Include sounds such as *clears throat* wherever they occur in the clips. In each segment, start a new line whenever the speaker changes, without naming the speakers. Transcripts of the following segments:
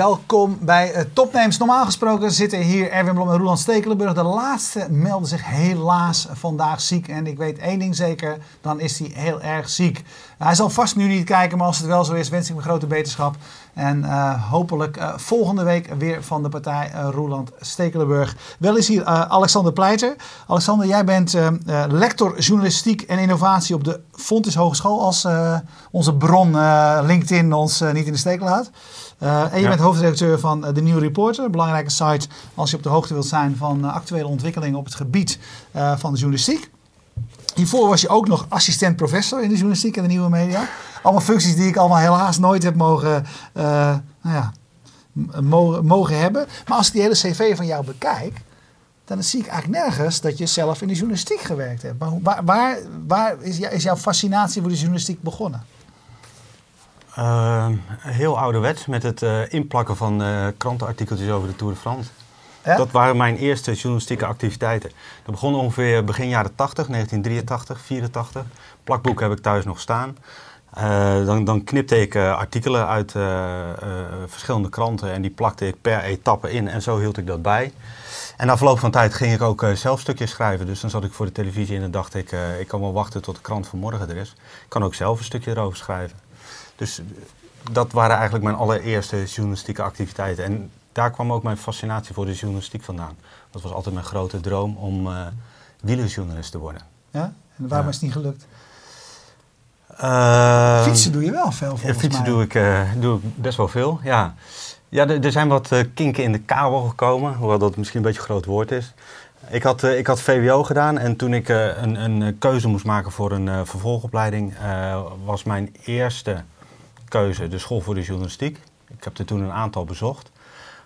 Welkom bij uh, Topnames. Normaal gesproken zitten hier Erwin Blom en Roland Stekelenburg. De laatste melden zich helaas vandaag ziek. En ik weet één ding zeker, dan is hij heel erg ziek. Hij zal vast nu niet kijken, maar als het wel zo is, wens ik hem grote beterschap. En uh, hopelijk uh, volgende week weer van de partij Roeland Stekelenburg. Wel is hier Alexander Pleiter. Alexander, jij bent lector journalistiek en innovatie op de Fontys Hogeschool. Als onze bron LinkedIn ons niet in de steek laat. En je ja. bent hoofdredacteur van de Nieuwe Reporter. Een belangrijke site als je op de hoogte wilt zijn van actuele ontwikkelingen op het gebied van de journalistiek. Hiervoor was je ook nog assistent professor in de journalistiek en de nieuwe media. Allemaal functies die ik allemaal helaas nooit heb mogen, nou ja, mogen, mogen hebben. Maar als ik die hele cv van jou bekijk, dan zie ik eigenlijk nergens dat je zelf in de journalistiek gewerkt hebt. Maar waar, waar, waar is, jouw fascinatie voor de journalistiek begonnen?
Uh, heel ouderwets met het uh, inplakken van uh, krantenartikeltjes over de Tour de France. Ja? Dat waren mijn eerste journalistieke activiteiten. Dat begon ongeveer begin jaren 80, 1983, 84. Plakboek heb ik thuis nog staan. Uh, dan, dan, knipte ik artikelen uit verschillende kranten en die plakte ik per etappe in en zo hield ik dat bij. En na verloop van tijd ging ik ook zelf stukjes schrijven. Dus dan zat ik voor de televisie en dan dacht ik, ik kan wel wachten tot de krant van morgen er is. Ik kan ook zelf een stukje erover schrijven. Dus dat waren eigenlijk mijn allereerste journalistieke activiteiten. En daar kwam ook mijn fascinatie voor de journalistiek vandaan. Dat was altijd mijn grote droom om uh, wielerjournalist te worden.
Ja? En waarom is het niet gelukt? Uh, fietsen doe je wel veel volgens
fietsen mij. Doe ik, uh, doe ik best wel veel, ja. Ja, er zijn wat kinken in de kabel gekomen, hoewel dat misschien een beetje een groot woord is. Ik had, ik had VWO gedaan en toen ik een, een keuze moest maken voor een vervolgopleiding, was mijn eerste keuze de school voor de journalistiek. Ik heb er toen een aantal bezocht.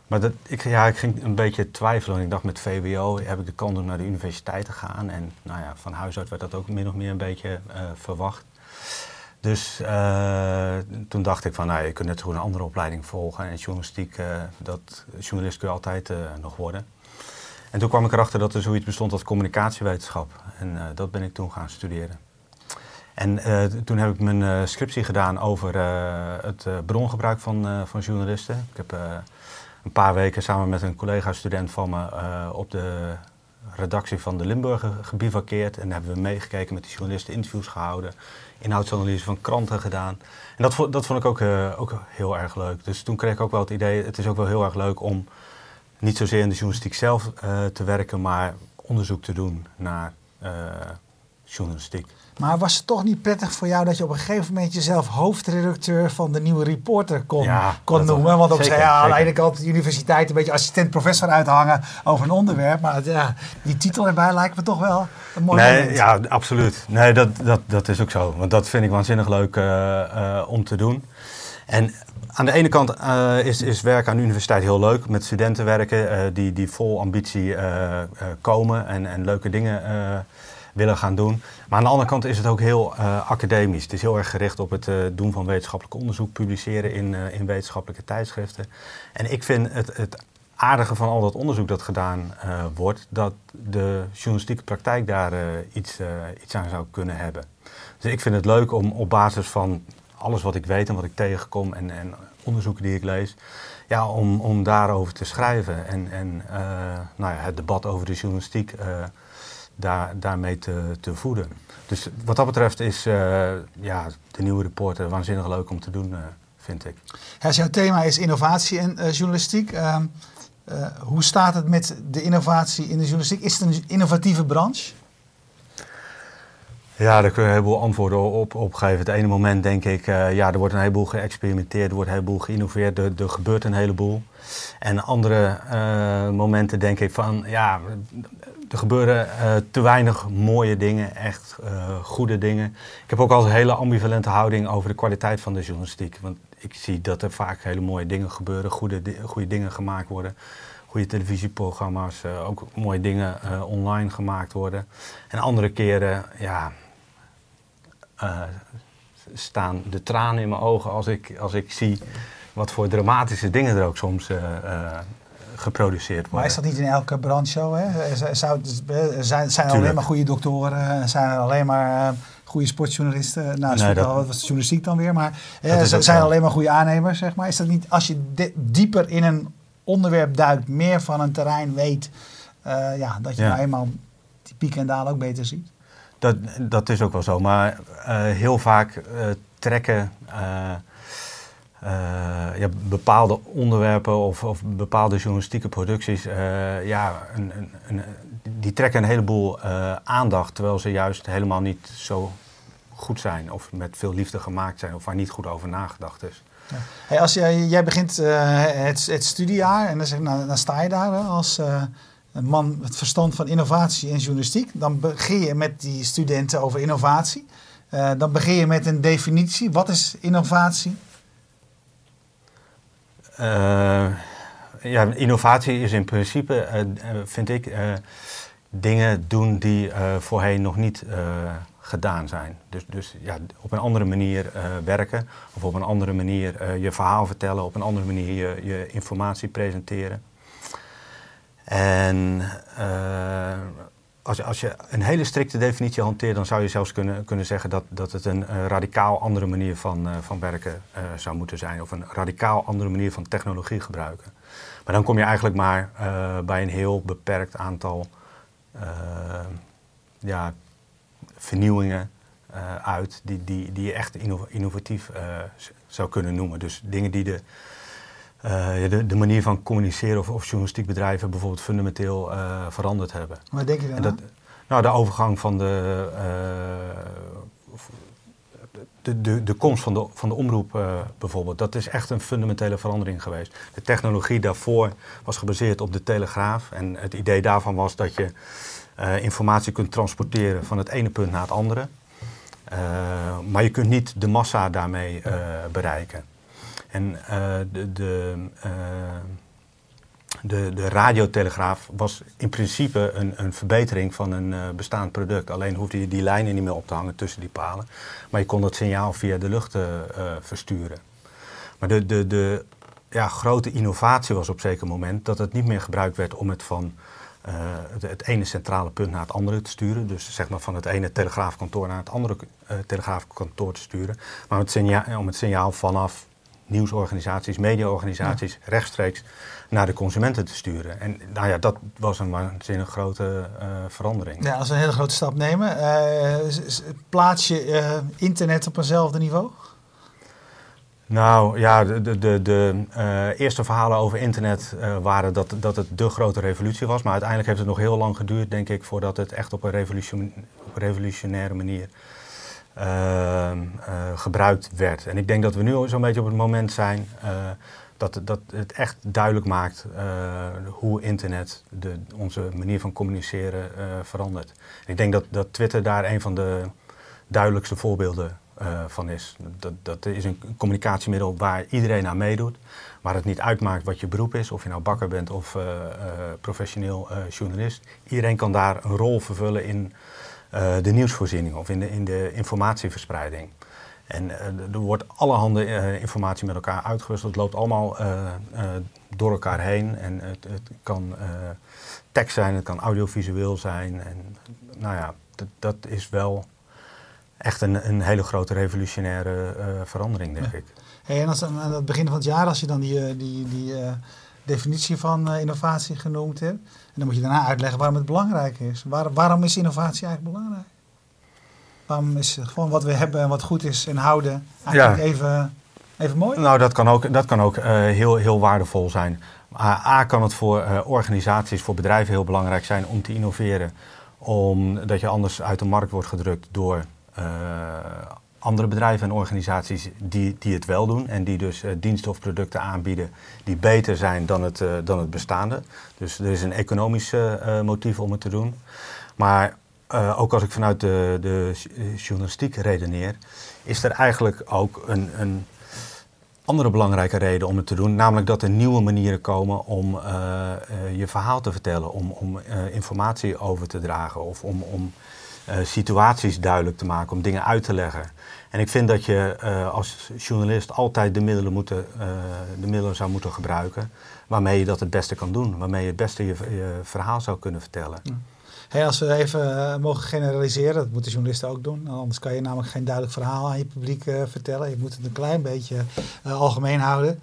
Maar dat, ik, ja, ik ging een beetje twijfelen. Ik dacht met VWO heb ik de kans om naar de universiteit te gaan. En nou ja, van huis uit werd dat ook min of meer een beetje uh, verwacht. Dus uh, toen dacht ik van, nou, je kunt net gewoon een andere opleiding volgen. En journalistiek, uh, dat, journalist kun je altijd nog worden. En toen kwam ik erachter dat er zoiets bestond als communicatiewetenschap. En dat ben ik toen gaan studeren. En toen heb ik mijn scriptie gedaan over het brongebruik van, van journalisten. Ik heb een paar weken samen met een collega-student van me op de redactie van de Limburger gebivakkeerd. En hebben we meegekeken met die journalisten, interviews gehouden, inhoudsanalyse van kranten gedaan. En dat, dat vond ik ook, ook heel erg leuk. Dus toen kreeg ik ook wel het idee, het is ook wel heel erg leuk om niet zozeer in de journalistiek zelf te werken, maar onderzoek te doen naar journalistiek.
Maar was het toch niet prettig voor jou dat je op een gegeven moment jezelf hoofdredacteur van de nieuwe reporter kon, kon noemen? Want ook zei ja, aan de ene kant de universiteit een beetje assistent-professor uithangen over een onderwerp. Maar ja, die titel erbij lijkt me toch wel een mooi
nee,
moment.
Ja, absoluut. Nee, dat, dat, dat is ook zo. Want dat vind ik waanzinnig leuk uh, uh, om te doen. En aan de ene kant uh, is, is werken aan de universiteit heel leuk. Met studenten werken die, die vol ambitie komen en, en leuke dingen willen gaan doen. Maar aan de andere kant is het ook heel uh, academisch. Het is heel erg gericht op het uh, doen van wetenschappelijk onderzoek, publiceren in, uh, in wetenschappelijke tijdschriften. En ik vind het, het aardige van al dat onderzoek dat gedaan wordt, dat de journalistieke praktijk daar iets, iets aan zou kunnen hebben. Dus ik vind het leuk om op basis van alles wat ik weet en wat ik tegenkom en, en onderzoeken die ik lees, ja, om, om daarover te schrijven. En, en nou ja, het debat over de journalistiek daar, daarmee te, te voeden. Dus wat dat betreft is uh, ja, de nieuwe reporter waanzinnig leuk om te doen, uh, vind ik.
Ja, jouw thema is innovatie en uh, journalistiek. Ehm, hoe staat het met de innovatie in de journalistiek? Is het een innovatieve branche?
Ja, daar kun je een heleboel antwoorden op, op geven. Het ene moment denk ik, ja, er wordt een heleboel geëxperimenteerd, er wordt een heleboel geïnnoveerd, er, er gebeurt een heleboel. En andere momenten denk ik van, ja, er gebeuren uh, te weinig mooie dingen, echt uh, goede dingen. Ik heb ook al een hele ambivalente houding over de kwaliteit van de journalistiek. Want ik zie dat er vaak hele mooie dingen gebeuren, goede, goede dingen gemaakt worden. Goede televisieprogramma's, uh, ook mooie dingen online gemaakt worden. En andere keren, ja, staan de tranen in mijn ogen als ik, als ik zie wat voor dramatische dingen er ook soms geproduceerd worden.
Maar is dat niet in elke branche zo? Hè? Zou, zijn, zijn er alleen maar goede doktoren? Zijn er alleen maar goede sportjournalisten? Nou, nee, dat, wat journalistiek dan weer. Maar zijn er alleen maar goede aannemers, zeg maar? Is dat niet, als je dieper in een onderwerp duikt, meer van een terrein weet, ja, dat je nou eenmaal die pieken en dalen ook beter ziet?
Dat, dat is ook wel zo. Maar heel vaak trekken uh, ja, bepaalde onderwerpen of, of, bepaalde journalistieke producties, uh, ja, een, een, een, die trekken een heleboel uh, aandacht, terwijl ze juist helemaal niet zo goed zijn of met veel liefde gemaakt zijn of waar niet goed over nagedacht is.
Ja. Hey, als jij, jij begint het, het, studiejaar en dan, zeg, nou, dan sta je daar als een man met verstand van innovatie en journalistiek, dan begin je met die studenten over innovatie. dan begin je met een definitie. Wat is innovatie?
Uh, ja, innovatie is in principe, uh, vind ik, dingen doen die voorheen nog niet gedaan zijn. Dus, dus ja, op een andere manier werken of op een andere manier je verhaal vertellen, op een andere manier je, je informatie presenteren. En als, als je een hele strikte definitie hanteert, dan zou je zelfs kunnen, kunnen zeggen dat, dat het een radicaal andere manier van, uh, van werken uh, zou moeten zijn. Of een radicaal andere manier van technologie gebruiken. Maar dan kom je eigenlijk maar bij een heel beperkt aantal ja, vernieuwingen uit die, die, die je echt innovatief zou kunnen noemen. Dus dingen die de uh, de, de, manier van communiceren of, of journalistiek bedrijven bijvoorbeeld fundamenteel uh, veranderd hebben.
Wat denk je dan? Dat,
nou, de overgang van de, uh, de, de, de, komst van de, van de omroep bijvoorbeeld, dat is echt een fundamentele verandering geweest. De technologie daarvoor was gebaseerd op de telegraaf en het idee daarvan was dat je informatie kunt transporteren van het ene punt naar het andere. maar je kunt niet de massa daarmee bereiken. En uh, de, de, uh, de, de radiotelegraaf was in principe een, een verbetering van een uh, bestaand product. Alleen hoefde je die lijnen niet meer op te hangen tussen die palen. Maar je kon dat signaal via de lucht versturen. Maar de, de, de ja, grote innovatie was op zeker moment dat het niet meer gebruikt werd om het van het, het, ene centrale punt naar het andere te sturen. Dus zeg maar van het ene telegraafkantoor naar het andere telegraafkantoor te sturen. Maar het signaal, om het signaal vanaf nieuwsorganisaties, mediaorganisaties rechtstreeks naar de consumenten te sturen. En nou ja, dat was een waanzinnig grote uh, verandering.
Ja, als we een hele grote stap nemen. Uh, plaats je uh, internet op eenzelfde niveau?
Nou ja, de, de, de eerste verhalen over internet waren dat, dat het de grote revolutie was. Maar uiteindelijk heeft het nog heel lang geduurd, denk ik, voordat het echt op een revolutionaire manier Ehm, eh, gebruikt werd. En ik denk dat we nu zo'n beetje op het moment zijn eh, dat, dat het echt duidelijk maakt uh, hoe internet de, onze manier van communiceren verandert. ik denk dat, dat Twitter daar een van de duidelijkste voorbeelden van is. Dat, dat is een communicatiemiddel waar iedereen aan meedoet, waar het niet uitmaakt wat je beroep is, of je nou bakker bent of professioneel journalist. Iedereen kan daar een rol vervullen in uh, de nieuwsvoorziening of in de, in de informatieverspreiding. En uh, er wordt allerhande uh, informatie met elkaar uitgewisseld. Het loopt allemaal door elkaar heen. En het, het kan tekst zijn, het kan audiovisueel zijn. En nou ja, dat is wel echt een, een hele grote revolutionaire verandering, denk ik.
Hey, en als, aan het begin van het jaar, als je dan die, die, die definitie van innovatie genoemd hebt dan moet je daarna uitleggen waarom het belangrijk is. Waar, waarom is innovatie eigenlijk belangrijk? Waarom is gewoon wat we hebben en wat goed is en houden eigenlijk even, even mooi?
Nou, dat kan ook, dat kan ook uh, heel, heel waardevol zijn. A, kan het voor uh, organisaties, voor bedrijven heel belangrijk zijn om te innoveren. Omdat je anders uit de markt wordt gedrukt door uh, andere bedrijven en organisaties die, die het wel doen en die dus uh, diensten of producten aanbieden die beter zijn dan het, uh, dan het bestaande. Dus er is een economisch uh, motief om het te doen. Maar ook als ik vanuit de, de journalistiek redeneer, is er eigenlijk ook een, een andere belangrijke reden om het te doen. Namelijk dat er nieuwe manieren komen om je verhaal te vertellen, om, om informatie over te dragen of om, om situaties duidelijk te maken, om dingen uit te leggen. En ik vind dat je als journalist altijd de middelen, moeten, de middelen zou moeten gebruiken waarmee je dat het beste kan doen, waarmee je het beste je, verhaal zou kunnen vertellen.
Als we even mogen generaliseren, dat moeten journalisten ook doen, anders kan je namelijk geen duidelijk verhaal aan je publiek vertellen. Je moet het een klein beetje algemeen houden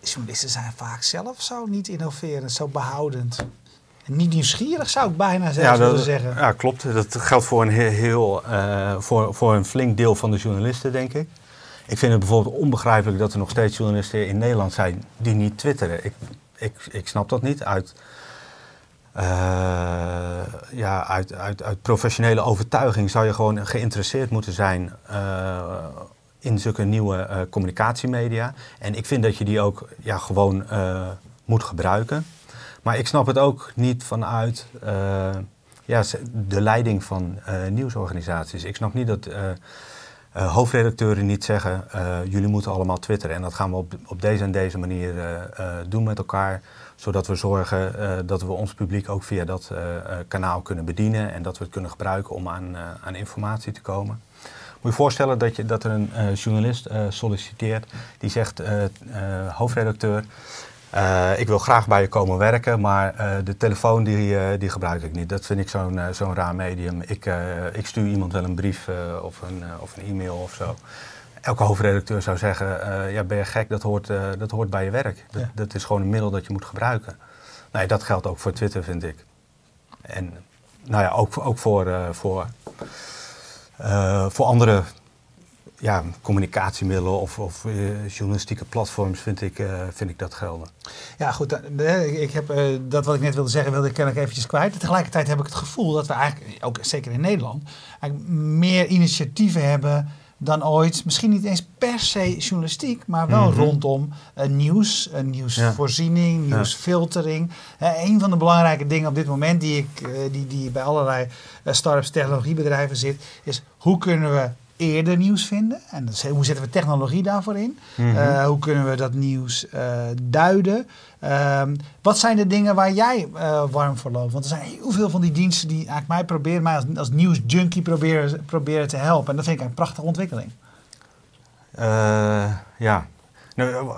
journalisten zijn vaak zelf zo niet innoverend, zo behoudend. Niet nieuwsgierig zou ik bijna zelfs willen zeggen.
Ja, klopt. Dat geldt voor een heel, uh, voor, voor een flink deel van de journalisten, denk ik. Ik vind het bijvoorbeeld onbegrijpelijk dat er nog steeds journalisten in Nederland zijn die niet twitteren. Ik, ik, ik snap dat niet uit, uh, ja, uit, uit, uit professionele overtuiging. Zou je gewoon geïnteresseerd moeten zijn uh, in zulke nieuwe communicatiemedia. En ik vind dat je die ook ja, gewoon moet gebruiken. Maar ik snap het ook niet vanuit uh, ja, de leiding van nieuwsorganisaties. Ik snap niet dat hoofdredacteuren niet zeggen: jullie moeten allemaal twitteren. En dat gaan we op, op deze en deze manier doen met elkaar. Zodat we zorgen dat we ons publiek ook via dat kanaal kunnen bedienen. En dat we het kunnen gebruiken om aan, aan informatie te komen. Moet je voorstellen dat, je, dat er een journalist solliciteert die zegt, uh, hoofdredacteur, ik wil graag bij je komen werken, maar de telefoon die, die gebruik ik niet. Dat vind ik zo'n zo'n raar medium. Ik, ik stuur iemand wel een brief of, een, of een e-mail of zo. Elke hoofdredacteur zou zeggen, ja ben je gek, dat hoort, dat hoort bij je werk. Dat, dat is gewoon een middel dat je moet gebruiken. Nee, dat geldt ook voor Twitter, vind ik. En nou ja, ook, ook voor, voor voor andere ja, communicatiemiddelen of, of uh, journalistieke platforms vind ik, uh, vind ik dat gelden.
Ja, goed. Ik heb dat wat ik net wilde zeggen, wilde ik kennelijk eventjes kwijt. Tegelijkertijd heb ik het gevoel dat we eigenlijk, ook zeker in Nederland, eigenlijk meer initiatieven hebben dan ooit. Misschien niet eens per se journalistiek, maar wel mhm. rondom uh, nieuws, uh, nieuwsvoorziening, ja. nieuwsfiltering. Uh, een van de belangrijke dingen op dit moment die, ik, die, die bij allerlei start-ups, technologiebedrijven zit, is hoe kunnen we eerder nieuws vinden. En hoe zetten we technologie daarvoor in? Mhm. Eh, hoe kunnen we dat nieuws uh, duiden? Um, wat zijn de dingen waar jij uh, warm voor loopt? Want er zijn heel veel van die diensten die eigenlijk mij proberen, mij als, als nieuwsjunkie proberen, proberen te helpen. En dat vind ik een prachtige ontwikkeling.
ja, nou,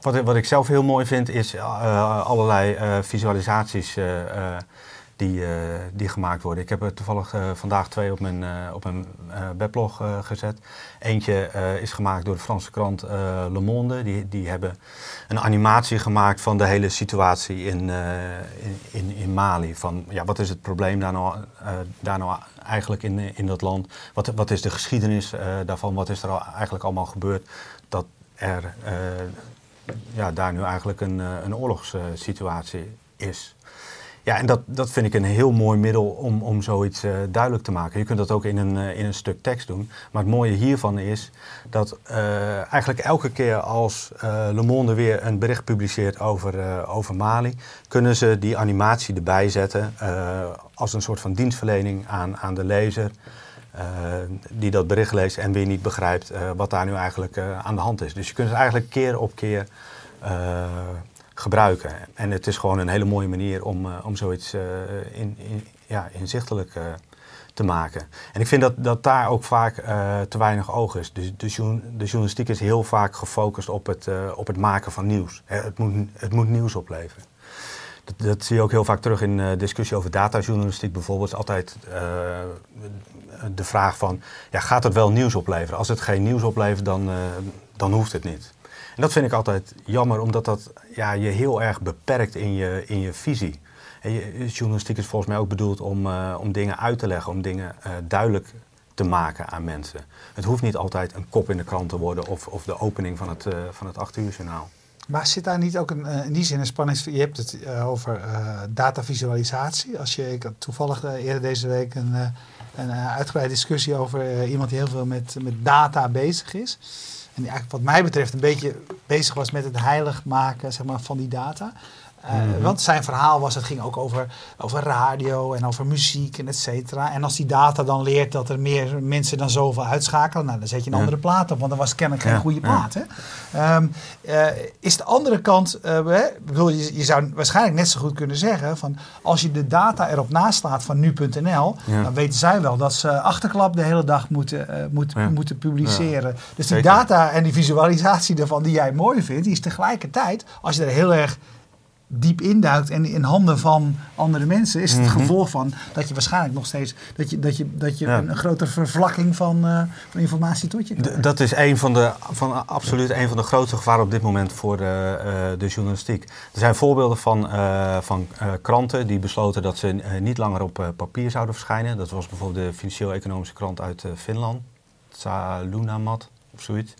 wat, wat ik zelf heel mooi vind is allerlei visualisaties die, uh, die gemaakt worden. Ik heb er toevallig uh, vandaag twee op mijn, uh, op mijn weblog gezet. Eentje is gemaakt door de Franse krant Le Monde. Die, die hebben een animatie gemaakt van de hele situatie in, in, in, in, Mali. Van ja, wat is het probleem daar nou, daar nou eigenlijk in, in dat land? Wat, wat is de geschiedenis daarvan? Wat is er al eigenlijk allemaal gebeurd dat er ja, daar nu eigenlijk een, een oorlogssituatie is? Ja, en dat, dat vind ik een heel mooi middel om, om zoiets uh, duidelijk te maken. Je kunt dat ook in een, uh, in een stuk tekst doen. Maar het mooie hiervan is dat uh, eigenlijk elke keer als Le Monde weer een bericht publiceert over, over Mali, kunnen ze die animatie erbij zetten als een soort van dienstverlening aan, aan de lezer. die dat bericht leest en weer niet begrijpt wat daar nu eigenlijk aan de hand is. Dus je kunt het eigenlijk keer op keer gebruiken. En het is gewoon een hele mooie manier om, uh, om zoiets uh, in, in, ja, inzichtelijk uh, te maken. En ik vind dat, dat daar ook vaak te weinig oog is. Dus de, de, journalistiek is heel vaak gefocust op het, op het maken van nieuws. het, moet, het moet nieuws opleveren. Dat, dat, zie je ook heel vaak terug in discussie over datajournalistiek bijvoorbeeld. altijd de vraag van, ja, gaat het wel nieuws opleveren? Als het geen nieuws oplevert, dan, dan hoeft het niet. En dat vind ik altijd jammer, omdat dat ja, je heel erg beperkt in je, in je visie. En je, journalistiek is volgens mij ook bedoeld om, uh, om dingen uit te leggen, om dingen uh, duidelijk te maken aan mensen. Het hoeft niet altijd een kop in de krant te worden of, of de opening van het, uh, van het 8 uur journaal.
Maar zit daar niet ook een, in die zin een spanning? Je hebt het over datavisualisatie. Als je, ik had toevallig eerder deze week een, een uitgebreide discussie over iemand die heel veel met, met data bezig is. En eigenlijk wat mij betreft een beetje bezig was met het heilig maken zeg maar, van die data. Uh, Want zijn verhaal was, het ging ook over, over radio en over muziek en et cetera. En als die data dan leert dat er meer mensen dan zoveel uitschakelen, nou, dan zet je een andere plaat op, want dan was kennelijk geen goede plaat. Hè? Um, uh, is de andere kant, uh, bedoel, je, je, zou waarschijnlijk net zo goed kunnen zeggen, van als je de data erop naslaat van nu.nl, dan weten zij wel dat ze achterklap de hele dag moeten, moet, moeten publiceren. Dus die data en die visualisatie daarvan die jij mooi vindt, die is tegelijkertijd, als je er heel erg diep induikt en in handen van andere mensen, is het mhm. gevolg van dat je waarschijnlijk nog steeds dat je, dat je, dat je een, grotere vervlakking van, uh, van, informatie tot je krijgt.
Dat is een van de, van, absoluut een van de grootste gevaren op dit moment voor de, uh, de journalistiek. Er zijn voorbeelden van, uh, van kranten die besloten dat ze niet langer op papier zouden verschijnen. Dat was bijvoorbeeld de financieel-economische krant uit Finland, Salunamat of zoiets.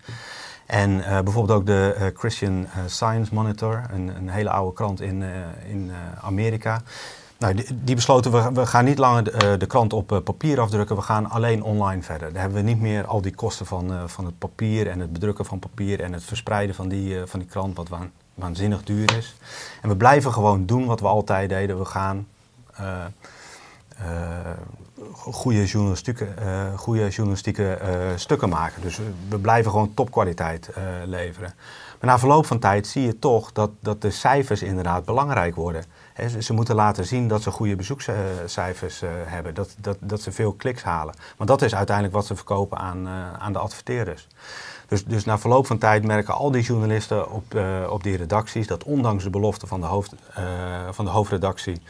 En uh, bijvoorbeeld ook de uh, Christian uh, Science Monitor, een, een, hele oude krant in, in Amerika. Nou, die, besloten, we, we gaan niet langer de, de krant op papier afdrukken, we gaan alleen online verder. Daar hebben we niet meer al die kosten van, van het papier en het bedrukken van papier en het verspreiden van die, van die krant, wat waan, waanzinnig duur is. En we blijven gewoon doen wat we altijd deden. We gaan goede journalistieke, uh, goede journalistieke uh, stukken maken. Dus we blijven gewoon topkwaliteit leveren. Maar na verloop van tijd zie je toch dat, dat de cijfers inderdaad belangrijk worden. Ze, moeten laten zien dat ze goede bezoekscijfers hebben, dat, dat, dat ze veel kliks halen. Want dat is uiteindelijk wat ze verkopen aan, aan de adverteerders. Dus, dus na verloop van tijd merken al die journalisten op, op die redacties dat ondanks de belofte van de, hoofd, van de hoofdredactie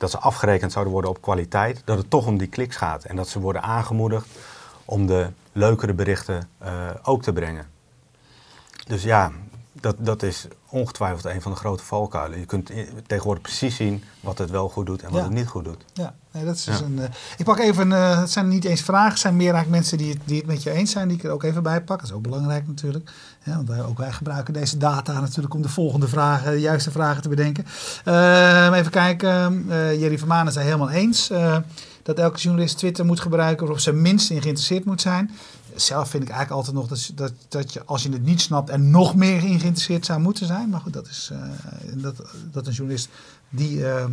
dat ze afgerekend zouden worden op kwaliteit, dat het toch om die kliks gaat. En dat ze worden aangemoedigd om de leukere berichten uh, ook te brengen. Dus ja, dat, dat is ongetwijfeld een van de grote valkuilen. Je kunt tegenwoordig precies zien wat het wel goed doet en wat het niet goed doet.
Ja, nee, dat is dus een. Uh, ik pak even, uh, het zijn niet eens vragen, het zijn meer eigenlijk mensen die het, die het met je eens zijn, die ik er ook even bij pak. Dat is ook belangrijk natuurlijk. Ja, want wij, ook wij gebruiken deze data natuurlijk om de volgende vragen, de juiste vragen te bedenken. Uh, even kijken, Jerry Vermanen zei helemaal eens dat elke journalist Twitter moet gebruiken of op zijn minst in geïnteresseerd moet zijn zelf vind ik eigenlijk altijd nog dat, dat, dat je, als je het niet snapt, er nog meer in geïnteresseerd zou moeten zijn. Maar goed, dat is uh, dat, dat een journalist die uh,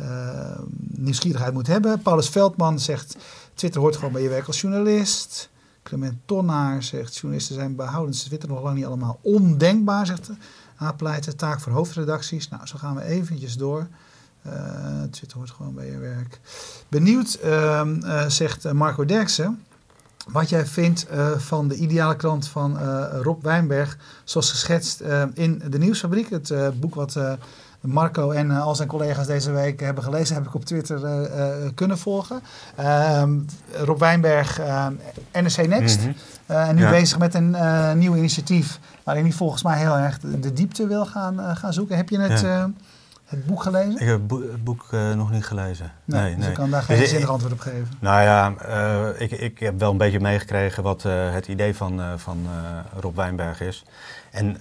uh, nieuwsgierigheid moet hebben. Paulus Veldman zegt: Twitter hoort gewoon bij je werk als journalist. Clement Tonnaar zegt: journalisten zijn behoudens Twitter nog lang niet allemaal ondenkbaar. Zegt Apleiten, taak voor hoofdredacties. Nou, zo gaan we eventjes door. Twitter hoort gewoon bij je werk. Benieuwd, ehm, zegt Marco Derksen wat jij vindt uh, van de ideale krant van uh, Rob Wijnberg, zoals geschetst uh, in De Nieuwsfabriek. Het boek wat Marco en al zijn collega's deze week hebben gelezen, heb ik op Twitter kunnen volgen. Ehm, Rob Wijnberg, NRC Next. Mm -hmm. en nu bezig met een nieuw initiatief waarin hij volgens mij heel erg de, diepte wil gaan, gaan zoeken. Heb je het... Ja het boek gelezen?
Ik heb het boek uh, nog niet gelezen. Nee, nee,
dus nee. ik kan daar geen dus zinnig antwoord op geven.
Nou ja, uh, ik, ik heb wel een beetje meegekregen wat uh, het idee van, van Rob Wijnberg is. En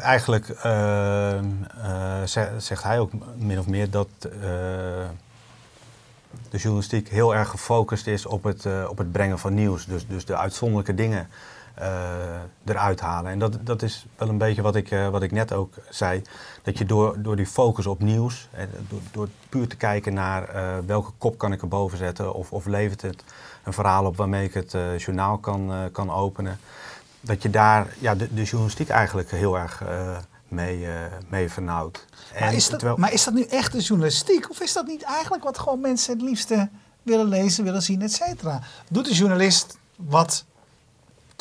eigenlijk zegt hij ook min of meer dat de journalistiek heel erg gefocust is op het, op het brengen van nieuws. Dus, dus de uitzonderlijke dingen eruit halen. En dat, dat is wel een beetje wat ik, uh, wat ik net ook zei. Dat je door, door die focus op nieuws, eh, door, door puur te kijken naar uh, welke kop kan ik erboven zetten, of, of levert het een verhaal op waarmee ik het journaal kan, kan openen. Dat je daar ja, de, de journalistiek eigenlijk heel erg mee, mee vernauwt.
Maar is, dat, maar is dat nu echt de journalistiek? Of is dat niet eigenlijk wat gewoon mensen het liefste willen lezen, willen zien, et cetera? Doet de journalist wat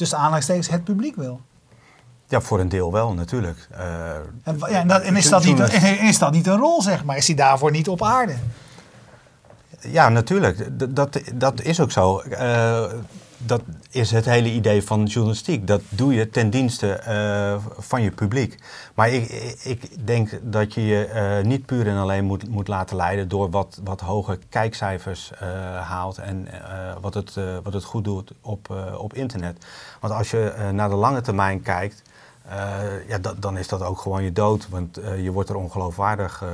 tussen aanhalingstekens het publiek wil.
Ja, voor een deel wel, natuurlijk. Uh,
en, ja, en, dat, en, is dat niet, is dat niet een rol, zeg maar? Is hij daarvoor niet op aarde?
Ja, natuurlijk. Dat, dat is ook zo. Uh, dat is het hele idee van journalistiek. Dat doe je ten dienste uh, van je publiek. Maar ik, ik denk dat je je uh, niet puur en alleen moet, moet laten leiden door wat, wat hoge kijkcijfers uh, haalt en wat, het, wat het goed doet op, op internet. Want als je naar de lange termijn kijkt, ja, dan is dat ook gewoon je dood, want uh, je wordt er ongeloofwaardig uh,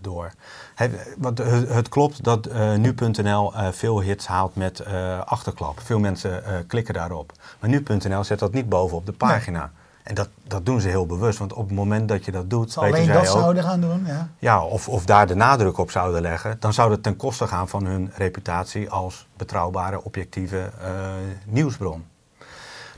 door. Het, want het, het, klopt dat nu.nl veel hits haalt met achterklap. Veel mensen klikken daarop. Maar nu.nl zet dat niet bovenop de pagina. En dat, dat doen ze heel bewust, want op het moment dat je dat doet,
alleen dat
ook,
zouden gaan doen, ja.
ja, of, of daar de nadruk op zouden leggen, dan zou dat ten koste gaan van hun reputatie als betrouwbare, objectieve eh, nieuwsbron.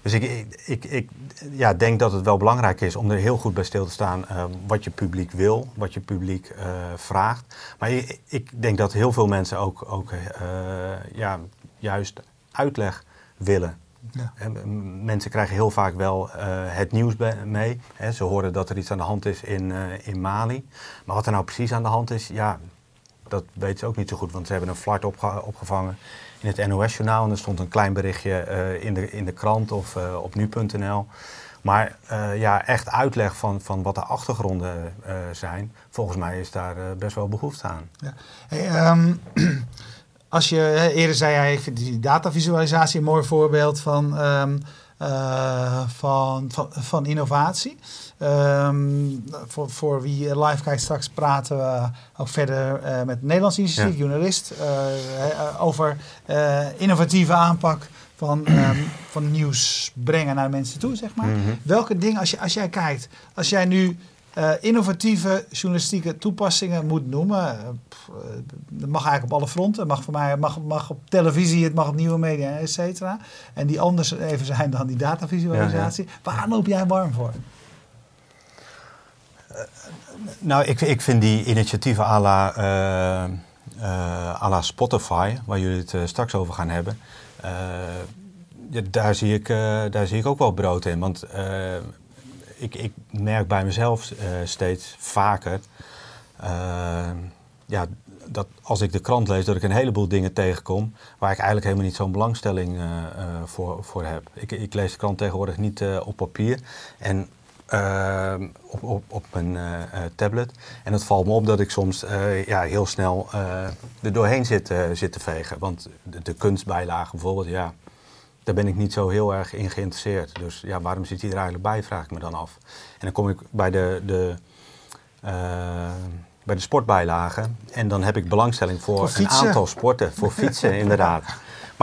Dus ik, ik, ja, denk dat het wel belangrijk is om er heel goed bij stil te staan eh, wat je publiek wil, wat je publiek eh, vraagt. Maar ik, ik denk dat heel veel mensen ook, ook eh, ja, juist uitleg willen.
Ja.
Mensen krijgen heel vaak wel eh, het nieuws mee. Hè, ze horen dat er iets aan de hand is in, in Mali. Maar wat er nou precies aan de hand is, ja, dat weten ze ook niet zo goed. Want ze hebben een flight opge- opgevangen in het NOS-journaal. En er stond een klein berichtje eh, in, de, in de krant of eh, op nu.nl. Maar eh, ja, echt uitleg van, van wat de achtergronden zijn, volgens mij is daar best wel behoefte aan.
Ja. Hey, ehm, *clears throat* als je eerder zei, ja, ik vind die datavisualisatie een mooi voorbeeld van, ehm, eh, van, van, van innovatie. Ehm, voor, voor wie live kijkt, straks praten we ook verder eh, met het Nederlands Initiatief, journalist, eh, eh, over innovatieve aanpak van, ehm, van nieuws brengen naar mensen toe, zeg maar.
Mhm.
Welke dingen, als, je, als jij kijkt, als jij nu innovatieve journalistieke toepassingen moet noemen, pff, dat mag eigenlijk op alle fronten. Het mag voor mij mag, mag op televisie, het mag op nieuwe media, et cetera. En die anders even zijn dan die datavisualisatie. Waar loop jij warm voor?
Nou, ik, ik vind die initiatieven à la, eh, eh, Spotify, waar jullie het eh, straks over gaan hebben, daar, zie ik, daar zie ik ook wel brood in. Want ik, ik merk bij mezelf steeds vaker ja, dat als ik de krant lees, dat ik een heleboel dingen tegenkom waar ik eigenlijk helemaal niet zo'n belangstelling voor, voor heb. Ik, ik lees de krant tegenwoordig niet op papier en eh, op, op, op mijn eh, eh, tablet. En het valt me op dat ik soms eh, ja, heel snel er doorheen zit, zit te vegen. Want de, de kunstbijlagen bijvoorbeeld, ja, daar ben ik niet zo heel erg in geïnteresseerd. Dus ja, waarom zit hij er eigenlijk bij, vraag ik me dan af. En dan kom ik bij de, de, bij de sportbijlagen en dan heb ik belangstelling voor,
Voor
een aantal sporten. Voor fietsen, *laughs* inderdaad.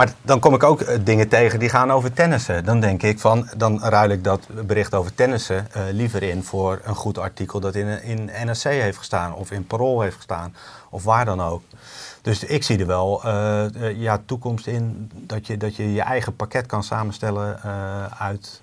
Maar dan kom ik ook eh, dingen tegen die gaan over tennissen. Dan denk ik van, dan ruil ik dat bericht over tennissen eh, liever in voor een goed artikel dat in, in NRC heeft gestaan of in Parool heeft gestaan of waar dan ook. Dus ik zie er wel eh, eh, ja, toekomst in dat je, dat je je eigen pakket kan samenstellen eh, uit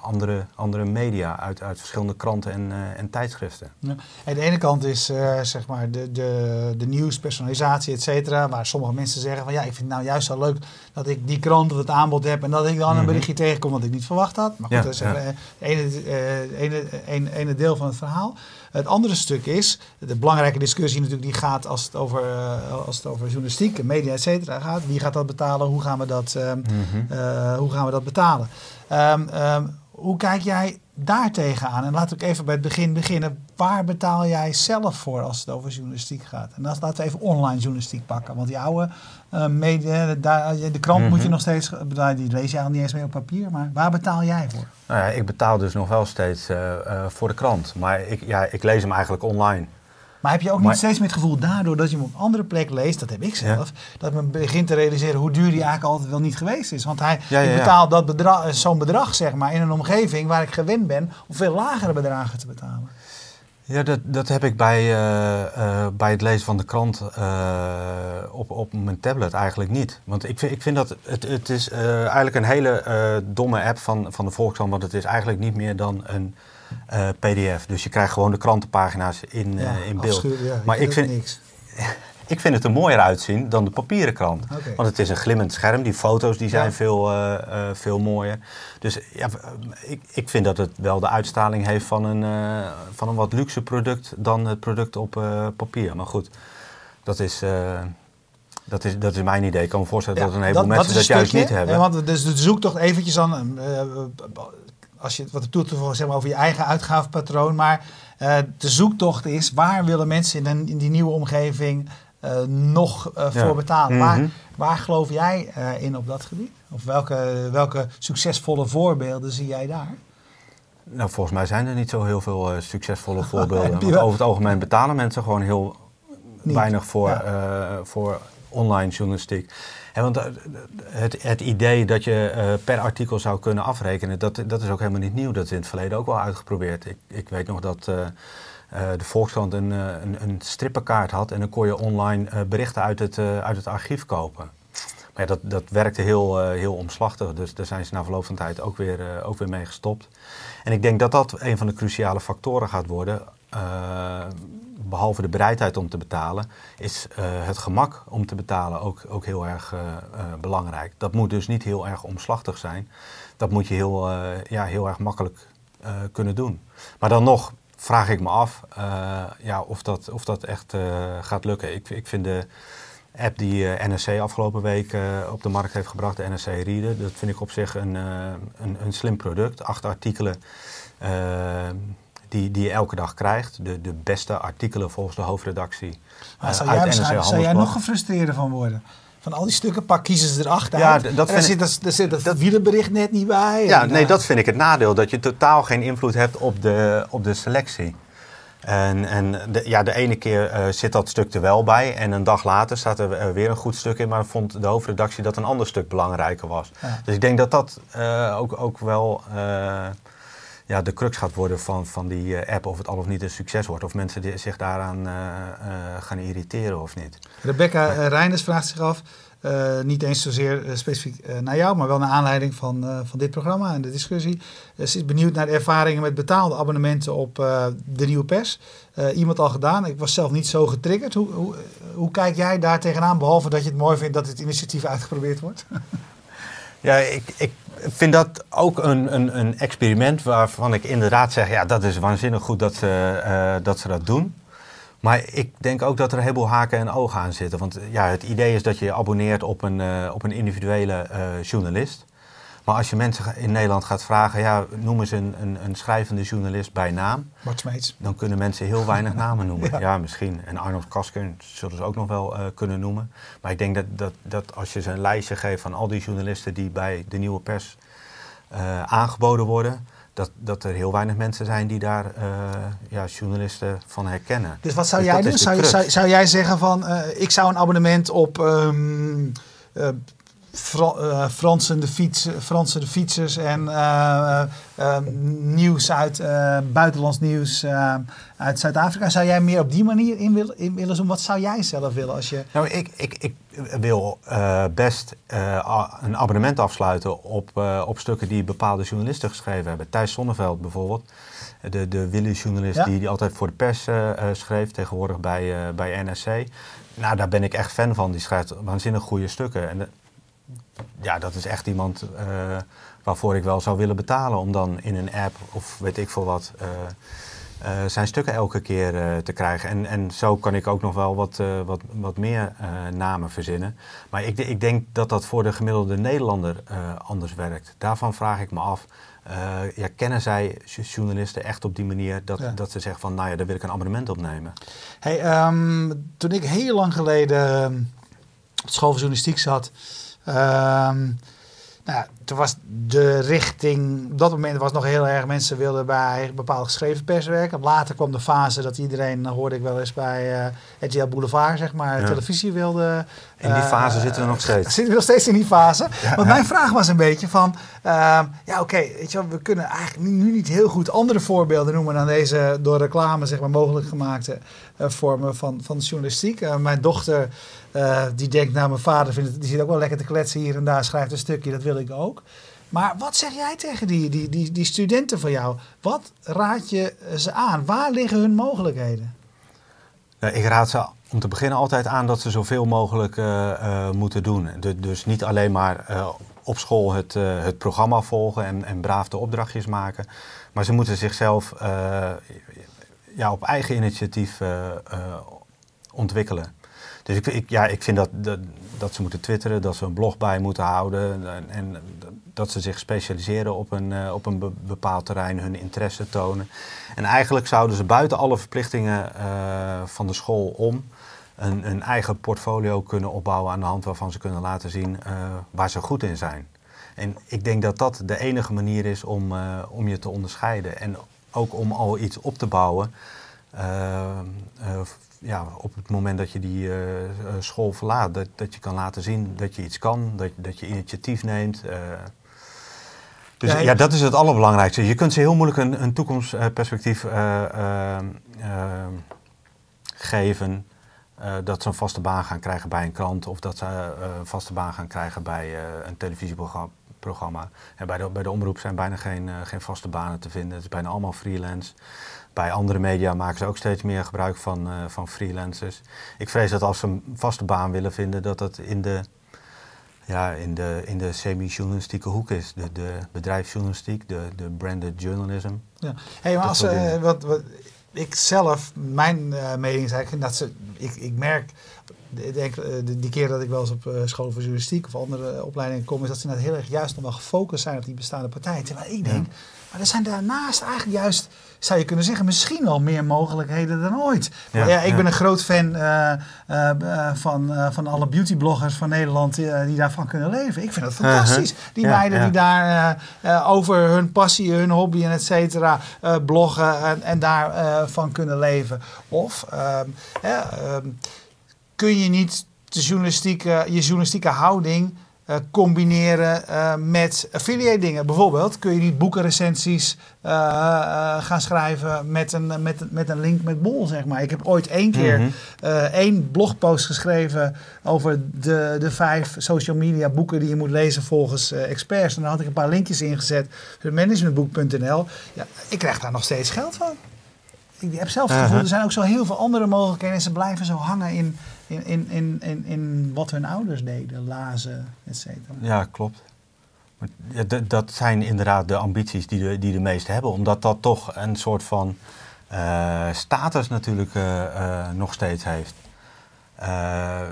andere, andere media, uit, uit verschillende kranten en, en tijdschriften.
Ja. En de ene kant is zeg maar de, de, de nieuws, personalisatie, et cetera. Waar sommige mensen zeggen van ja, ik vind het nou juist zo leuk dat ik die krant of het aanbod heb. En dat ik dan een
Mhm.
berichtje tegenkom wat ik niet verwacht had. Maar goed,
Ja,
dat is het ene, ene, ene, ene deel van het verhaal. Het andere stuk is, de belangrijke discussie natuurlijk die gaat als het over, eh, als het over journalistiek, media, et cetera gaat. Wie gaat dat betalen? Hoe gaan we dat, ehm, eh, hoe gaan we dat betalen? Ehm, ehm, hoe kijk jij daar tegenaan? En laat ik even bij het begin beginnen. Waar betaal jij zelf voor als het over journalistiek gaat? En dan laten we even online journalistiek pakken. Want die oude eh, media, daar, de krant moet je
Mhm.
nog steeds, die lees je al niet eens meer op papier. Maar waar betaal jij voor?
Nou ja, ik betaal dus nog wel steeds eh, eh, voor de krant. Maar ik, ja, ik lees hem eigenlijk online.
Maar heb je ook
Maar-
niet steeds meer het gevoel daardoor dat je hem op een andere plek leest, dat heb ik zelf, dat men begint te realiseren hoe duur die eigenlijk altijd wel niet geweest is. Want hij
Ja, ja,
ik
ja.
betaal dat bedrag, zo'n bedrag zeg maar in een omgeving waar ik gewend ben om veel lagere bedragen te betalen.
Ja, dat, dat heb ik bij, eh, eh, bij het lezen van de krant eh, op, op mijn tablet eigenlijk niet. Want ik vind, ik vind dat het, het is eh, eigenlijk een hele eh, domme app van, van de Volkskrant. Want het is eigenlijk niet meer dan een eh, pdf. Dus je krijgt gewoon de krantenpagina's in, eh, in beeld.
ja,
Maar ik vind-
niks. *laughs*
Ik vind het er mooier uitzien dan de papieren krant. Want het is een glimmend scherm. Die foto's die zijn
Ja.
veel, eh, veel mooier. Dus ja, ik, ik vind dat het wel de uitstraling heeft van een, van een wat luxe product dan het product op papier. Maar goed, dat is, dat, is, dat is mijn idee. Ik kan me voorstellen dat een heleboel mensen dat, juist niet hebben.
Want dus de zoektocht eventjes eh, als je wat het doet zeg maar, over je eigen uitgavenpatroon. Maar eh, de zoektocht is, waar willen mensen in, in die nieuwe omgeving eh, nog eh,
Ja.
voor betalen?
Mhm.
waar, waar geloof jij in op dat gebied? Of welke, welke succesvolle voorbeelden zie jij daar?
Nou, volgens mij zijn er niet zo heel veel succesvolle *laughs* voorbeelden. Want over het algemeen betalen mensen gewoon heel
Niet.
weinig voor,
Ja.
voor online journalistiek. Want het, het idee dat je per artikel zou kunnen afrekenen, dat, dat is ook helemaal niet nieuw. Dat is in het verleden ook wel uitgeprobeerd. Ik, ik weet nog dat de Volkskrant een, een, een strippenkaart had en dan kon je online berichten uit het, uit het archief kopen. Maar dat, dat werkte heel, heel omslachtig. Dus daar zijn ze na verloop van tijd ook weer, mee gestopt. En ik denk dat dat een van de cruciale factoren gaat worden. Behalve de bereidheid om te betalen, is het gemak om te betalen ook, ook heel erg belangrijk. Dat moet dus niet heel erg omslachtig zijn. Dat moet je heel, ja, heel erg makkelijk kunnen doen. Maar dan nog vraag ik me af ja, of, dat, of dat echt gaat lukken. Ik, ik vind de app die eh, NRC afgelopen week op de markt heeft gebracht, de NRC Reader. Dat vind ik op zich een, een, een, slim product. Acht artikelen die, die je elke dag krijgt. De, de beste artikelen volgens de hoofdredactie.
zou, jij, zou, zou jij nog gefrustreerder van worden? Van al die stukken, pak kiezen ze erachter ja, Dat en zit, er, zit het dat, wielenbericht net niet bij.
Ja, nee, dat vind ik het nadeel. Dat je totaal geen invloed hebt op de, op de selectie. En, en de, ja, de ene keer uh, zit dat stuk er wel bij en een dag later staat er uh, weer een goed stuk in, maar vond de hoofdredactie dat een ander stuk belangrijker was. Ja. Dus ik denk dat dat ook, ook wel ja, de crux gaat worden van, van die app, of het al of niet een succes wordt, of mensen die zich daaraan gaan irriteren of niet.
Rebecca Reinders vraagt zich af, uh, niet eens zozeer uh, specifiek uh, naar jou, maar wel naar aanleiding van, van dit programma en de discussie. ze is benieuwd naar de ervaringen met betaalde abonnementen op de nieuwe pers. iemand al gedaan. Ik was zelf niet zo getriggerd. Hoe, hoe, hoe, kijk jij daar tegenaan, behalve dat je het mooi vindt dat het initiatief uitgeprobeerd wordt?
ja, ik, ik vind dat ook een, een, een experiment waarvan ik inderdaad zeg, ja, dat is waanzinnig goed dat ze, dat, ze dat doen. Maar ik denk ook dat er een heleboel haken en ogen aan zitten. Want ja, het idee is dat je abonneert op een, uh, op een individuele uh, journalist. Maar als je mensen in Nederland gaat vragen, ja, noem eens een, een, een schrijvende journalist bij naam.
Bart Smeets.
Dan kunnen mensen heel weinig namen noemen. *laughs* ja. misschien. En Arnold Kasker zullen ze ook nog wel uh, kunnen noemen. Maar ik denk dat, dat, dat als je ze een lijstje geeft van al die journalisten die bij de nieuwe pers aangeboden worden dat, dat er heel weinig mensen zijn die daar uh, ja, journalisten van herkennen.
Dus wat zou dus jij doen? Zou, zou, zou, jij zeggen van ik zou een abonnement op um, uh, Fra Fransen, de fiets, Fransen de fietsers en nieuws uit buitenlands nieuws uit Zuid-Afrika. Zou jij meer op die manier in willen, in willen doen? Wat zou jij zelf willen als je.
Nou, ik, ik, ik wil best een abonnement afsluiten op, op stukken die bepaalde journalisten geschreven hebben. Thijs Sonneveld bijvoorbeeld, de, de Willy-journalist ja. die, die altijd voor de pers schreef, tegenwoordig bij, bij NRC. Nou, daar ben ik echt fan van. Die schrijft waanzinnig goede stukken. En ja, dat is echt iemand waarvoor ik wel zou willen betalen om dan in een app of weet ik veel wat uh, zijn stukken elke keer te krijgen. En, en zo kan ik ook nog wel wat, wat, wat meer namen verzinnen. Maar ik, ik, denk dat dat voor de gemiddelde Nederlander anders werkt. Daarvan vraag ik me af. ja, kennen zij journalisten echt op die manier dat, ja. dat ze zeggen van nou ja, daar wil ik een abonnement op nemen?
Hey, um, toen ik heel lang geleden op school van journalistiek zat. Um, nou, toen was de richting, op dat moment was nog heel erg, mensen wilden bij bepaald geschreven pers werken. Later kwam de fase dat iedereen, hoorde ik wel eens bij uh, RTL Boulevard, zeg maar, ja. televisie wilde.
In die fase uh, zitten we nog steeds. *laughs*
Zitten we nog steeds in die fase. Ja. Want mijn vraag was een beetje van, uh, ja oké, okay, weet je wel, we kunnen eigenlijk nu niet heel goed andere voorbeelden noemen dan deze door reclame, zeg maar, mogelijk gemaakte uh, vormen van, van journalistiek. mijn dochter, die denkt, nou mijn vader het, die zit ook wel lekker te kletsen hier en daar, schrijft een stukje, dat wil ik ook. Maar wat zeg jij tegen die, die, die, die studenten van jou? Wat raad je ze aan? Waar liggen hun mogelijkheden?
Nou, ik raad ze om te beginnen altijd aan dat ze zoveel mogelijk uh, uh, moeten doen. Dus niet alleen maar op school het, het programma volgen en, en braaf de opdrachtjes maken. Maar ze moeten zichzelf ja, op eigen initiatief ontwikkelen. Dus ik, ik, ja, ik vind dat, dat, ze moeten twitteren, dat ze een blog bij moeten houden. En, en dat ze zich specialiseren op een, uh, op een bepaald terrein, hun interesse tonen. En eigenlijk zouden ze buiten alle verplichtingen uh, van de school om een, een, eigen portfolio kunnen opbouwen aan de hand waarvan ze kunnen laten zien uh, waar ze goed in zijn. En ik denk dat dat de enige manier is om, om je te onderscheiden. En ook om al iets op te bouwen ja, op het moment dat je die school verlaat, dat, dat je kan laten zien dat je iets kan, dat, dat je initiatief neemt. dus ja, ja, dat is het allerbelangrijkste. Je kunt ze heel moeilijk een, een toekomstperspectief geven. dat ze een vaste baan gaan krijgen bij een krant of dat ze een vaste baan gaan krijgen bij een televisieprogramma programma. En bij, de, bij de omroep zijn bijna geen, geen vaste banen te vinden. Het is bijna allemaal freelance. Bij andere media maken ze ook steeds meer gebruik van, uh, van freelancers. Ik vrees dat als ze een vaste baan willen vinden, dat dat in de, ja, in de, in de semi-journalistieke hoek is. De, de bedrijfsjournalistiek, de, de branded journalism.
Ja. Hey, maar als, uh, wat, wat, ik zelf, mijn mening is eigenlijk dat ze, ik, ik merk denk, eh, die keer dat ik wel eens op eh, school voor journalistiek of andere opleidingen kom, is dat ze net heel erg juist nog wel gefocust zijn op die bestaande partijen. Terwijl ik denk, maar er zijn daarnaast eigenlijk juist, zou je kunnen zeggen, misschien wel meer mogelijkheden dan ooit. Ja, ja ik ben een groot fan uh, van, van alle beautybloggers van Nederland die daarvan kunnen leven. Ik vind dat uh-huh. fantastisch. Die meiden die daar over hun passie, hun hobby en et cetera bloggen en, en daarvan kunnen leven. Of ehm, ehm, kun je niet de journalistieke, je journalistieke houding uh, combineren uh, met affiliate dingen. Bijvoorbeeld kun je niet boekenrecensies uh, gaan schrijven met een, met, met een link met Bol, zeg maar. Ik heb ooit één keer mm één blogpost geschreven over de, de vijf social media boeken die je moet lezen volgens experts. En dan had ik een paar linkjes ingezet. Managementboek.nl. Ja, ik krijg daar nog steeds geld van. Ik heb zelf het gevoel, er zijn ook zo heel veel andere mogelijkheden. En ze blijven zo hangen in in, in, in, in, in wat hun ouders deden, lazen, et cetera.
Ja, klopt. Ja, dat zijn inderdaad de ambities die de, die de meesten hebben, omdat dat toch een soort van uh, status natuurlijk uh, uh, nog steeds heeft.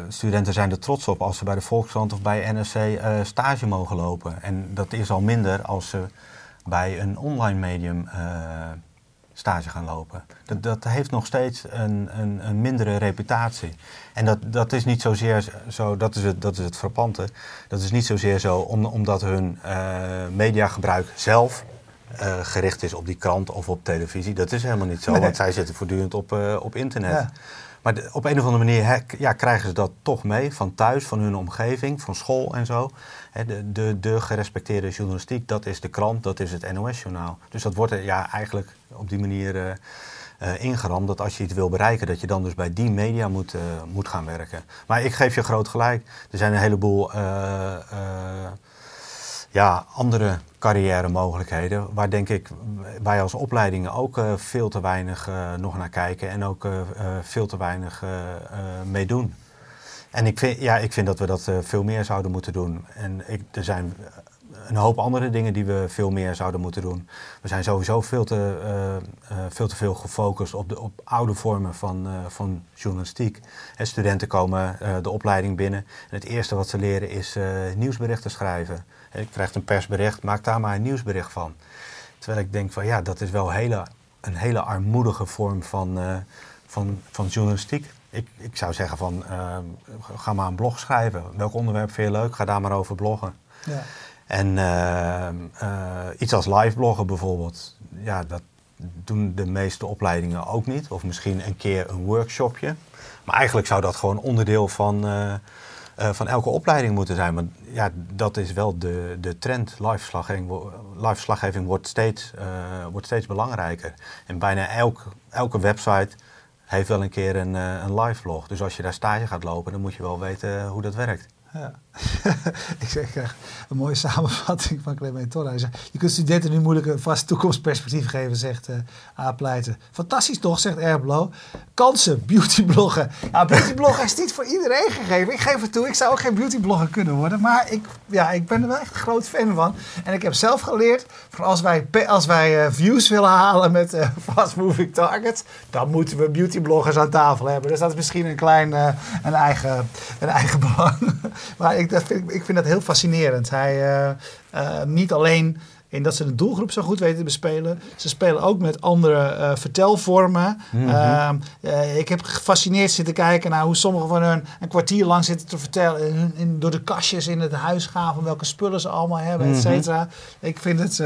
studenten zijn er trots op als ze bij de Volkskrant of bij NRC stage mogen lopen. En dat is al minder als ze bij een online medium stage gaan lopen. Dat, dat heeft nog steeds een, een, een, mindere reputatie. En dat, dat is niet zozeer zo, dat is het, dat is het frappante. Dat is niet zozeer zo om, omdat hun uh, mediagebruik zelf uh, gericht is op die krant of op televisie. Dat is helemaal niet zo, want zij zitten voortdurend op, uh, op internet. Ja. Maar op een of andere manier ja, krijgen ze dat toch mee van thuis, van hun omgeving, van school en zo. De, de, de, gerespecteerde journalistiek, dat is de krant, dat is het NOS-journaal. Dus dat wordt ja, eigenlijk op die manier uh, ingeramd dat als je iets wil bereiken, dat je dan dus bij die media moet, uh, moet gaan werken. Maar ik geef je groot gelijk. Er zijn een heleboel ja, andere carrière mogelijkheden. Waar denk ik wij als opleidingen ook veel te weinig nog naar kijken en ook veel te weinig mee doen. En ik vind, ja, ik vind dat we dat veel meer zouden moeten doen. En ik, er zijn een hoop andere dingen die we veel meer zouden moeten doen. We zijn sowieso veel te, veel, te veel gefocust op, de, op oude vormen van, van journalistiek. En studenten komen de opleiding binnen en het eerste wat ze leren is nieuwsberichten schrijven. Ik krijg een persbericht, maak daar maar een nieuwsbericht van. Terwijl ik denk van ja, dat is wel hele, een hele armoedige vorm van, van, van journalistiek. Ik, ik zou zeggen van uh, ga maar een blog schrijven. Welk onderwerp vind je leuk? Ga daar maar over bloggen. Ja. En uh, iets als live bloggen bijvoorbeeld, ja, dat doen de meeste opleidingen ook niet. Of misschien een keer een workshopje. Maar eigenlijk zou dat gewoon onderdeel van uh, van elke opleiding moeten zijn. Maar ja, dat is wel de, de trend. Live slaggeving, live slaggeving wordt, steeds, wordt steeds belangrijker. En bijna elk, elke website heeft wel een keer een, uh, een live vlog. Dus als je daar stage gaat lopen, dan moet je wel weten hoe dat werkt. Ja. *laughs*
ik zeg een mooie samenvatting van Clement Torra. Hij zegt, je kunt studenten nu moeilijk een vast toekomstperspectief geven, zegt uh, A. Pleiten. Fantastisch toch, zegt Erblo. Kansen, beautybloggen. Ja, beautybloggen is niet voor iedereen gegeven. Ik geef het toe, ik zou ook geen beautyblogger kunnen worden. Maar ik, ja, ik ben er wel echt een groot fan van. En ik heb zelf geleerd, van als wij, als wij uh, views willen halen met *laughs* fast moving targets, dan moeten we beautybloggers aan tafel hebben. Dus dat is misschien een klein, een eigen, een eigen *laughs* belang. Maar dat vind, ik vind dat heel fascinerend. Hij uh, uh, niet alleen in dat ze de doelgroep zo goed weten te bespelen. Ze spelen ook met andere uh, vertelvormen. Mm -hmm. ik heb gefascineerd zitten kijken naar hoe sommigen van hun een kwartier lang zitten te vertellen. In, in, door de kastjes in het huis gaan van welke spullen ze allemaal hebben, et mhm. cetera. Ik vind het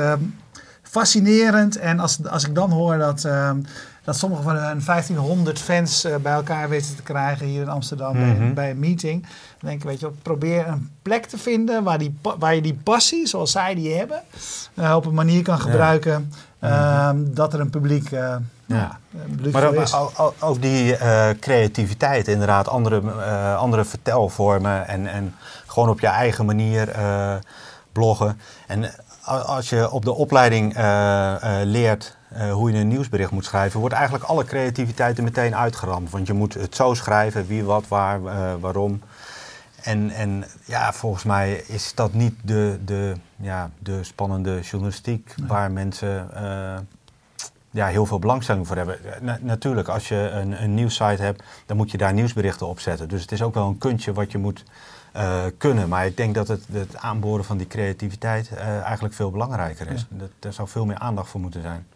fascinerend. En als, als ik dan hoor dat dat sommigen van hun 1500 fans eh, bij elkaar weten te krijgen hier in Amsterdam bij,
Mhm.
bij een meeting. Dan denk ik, weet je, probeer een plek te vinden waar, die, waar je die passie, zoals zij die hebben, eh, op een manier kan gebruiken ehm, dat er een publiek, eh ja.
Maar ook, ook- die creativiteit, inderdaad, andere, andere vertelvormen en, en gewoon op je eigen manier bloggen. En als je op de opleiding leert eh, hoe je een nieuwsbericht moet schrijven, wordt eigenlijk alle creativiteit er meteen uitgeramd. Want je moet het zo schrijven, wie, wat, waar, eh, waarom. En, en ja, volgens mij is dat niet de, de, ja, de spannende journalistiek waar mensen eh, ja, heel veel belangstelling voor hebben. Na- natuurlijk, als je een, een nieuwssite hebt, dan moet je daar nieuwsberichten op zetten. Dus het is ook wel een kunstje wat je moet kunnen. Maar ik denk dat het, het aanboren van die creativiteit eigenlijk veel belangrijker is. Dat, daar zou veel meer aandacht voor moeten zijn.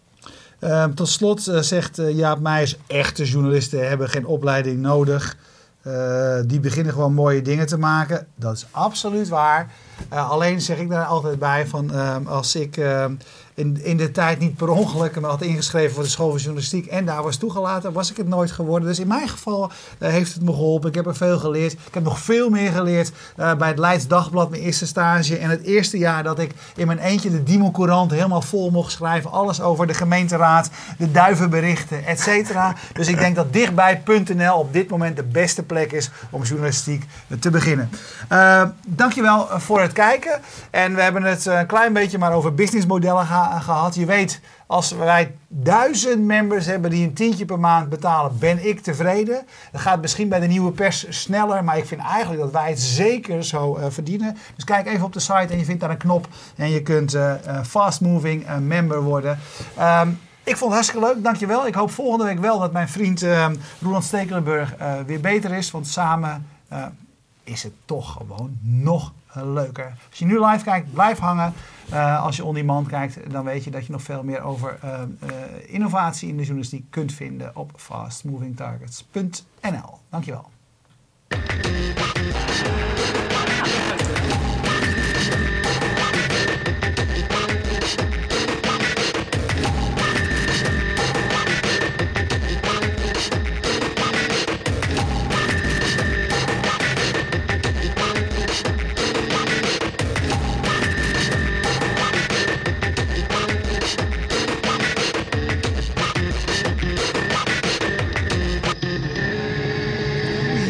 Ehm, tot slot eh, zegt eh, Jaap Meijers, echte journalisten hebben geen opleiding nodig. Eh, die beginnen gewoon mooie dingen te maken. Dat is absoluut waar. Alleen zeg ik daar altijd bij van ehm, als ik ehm, in, in de tijd niet per ongeluk me had ingeschreven voor de school van journalistiek en daar was toegelaten, was ik het nooit geworden. Dus in mijn geval eh, heeft het me geholpen. Ik heb er veel geleerd. Ik heb nog veel meer geleerd eh, bij het Leids Dagblad, mijn eerste stage. En het eerste jaar dat ik in mijn eentje de Diemen Courant helemaal vol mocht schrijven. Alles over de gemeenteraad, de duivenberichten, et cetera. Dus ik denk dat dichtbij.nl op dit moment de beste plek is om journalistiek te beginnen. Uh, dankjewel voor het kijken. En we hebben het een klein beetje maar over businessmodellen geha- gehad. Je weet, als wij duizend members hebben die een tientje per maand betalen, ben ik tevreden. Dat gaat misschien bij de nieuwe pers sneller, maar ik vind eigenlijk dat wij het zeker zo uh, verdienen. Dus kijk even op de site en je vindt daar een knop en je kunt uh, uh, fast moving member worden. Um, ik vond het hartstikke leuk, dankjewel. Ik hoop volgende week wel dat mijn vriend uh, Roland Stekelenburg weer beter is. Want samen is het toch gewoon nog leuker. Als je nu live kijkt, blijf hangen. Eh, als je on-demand kijkt, dan weet je dat je nog veel meer over eh, eh, innovatie in de journalistiek kunt vinden op fastmovingtargets.nl. Dankjewel.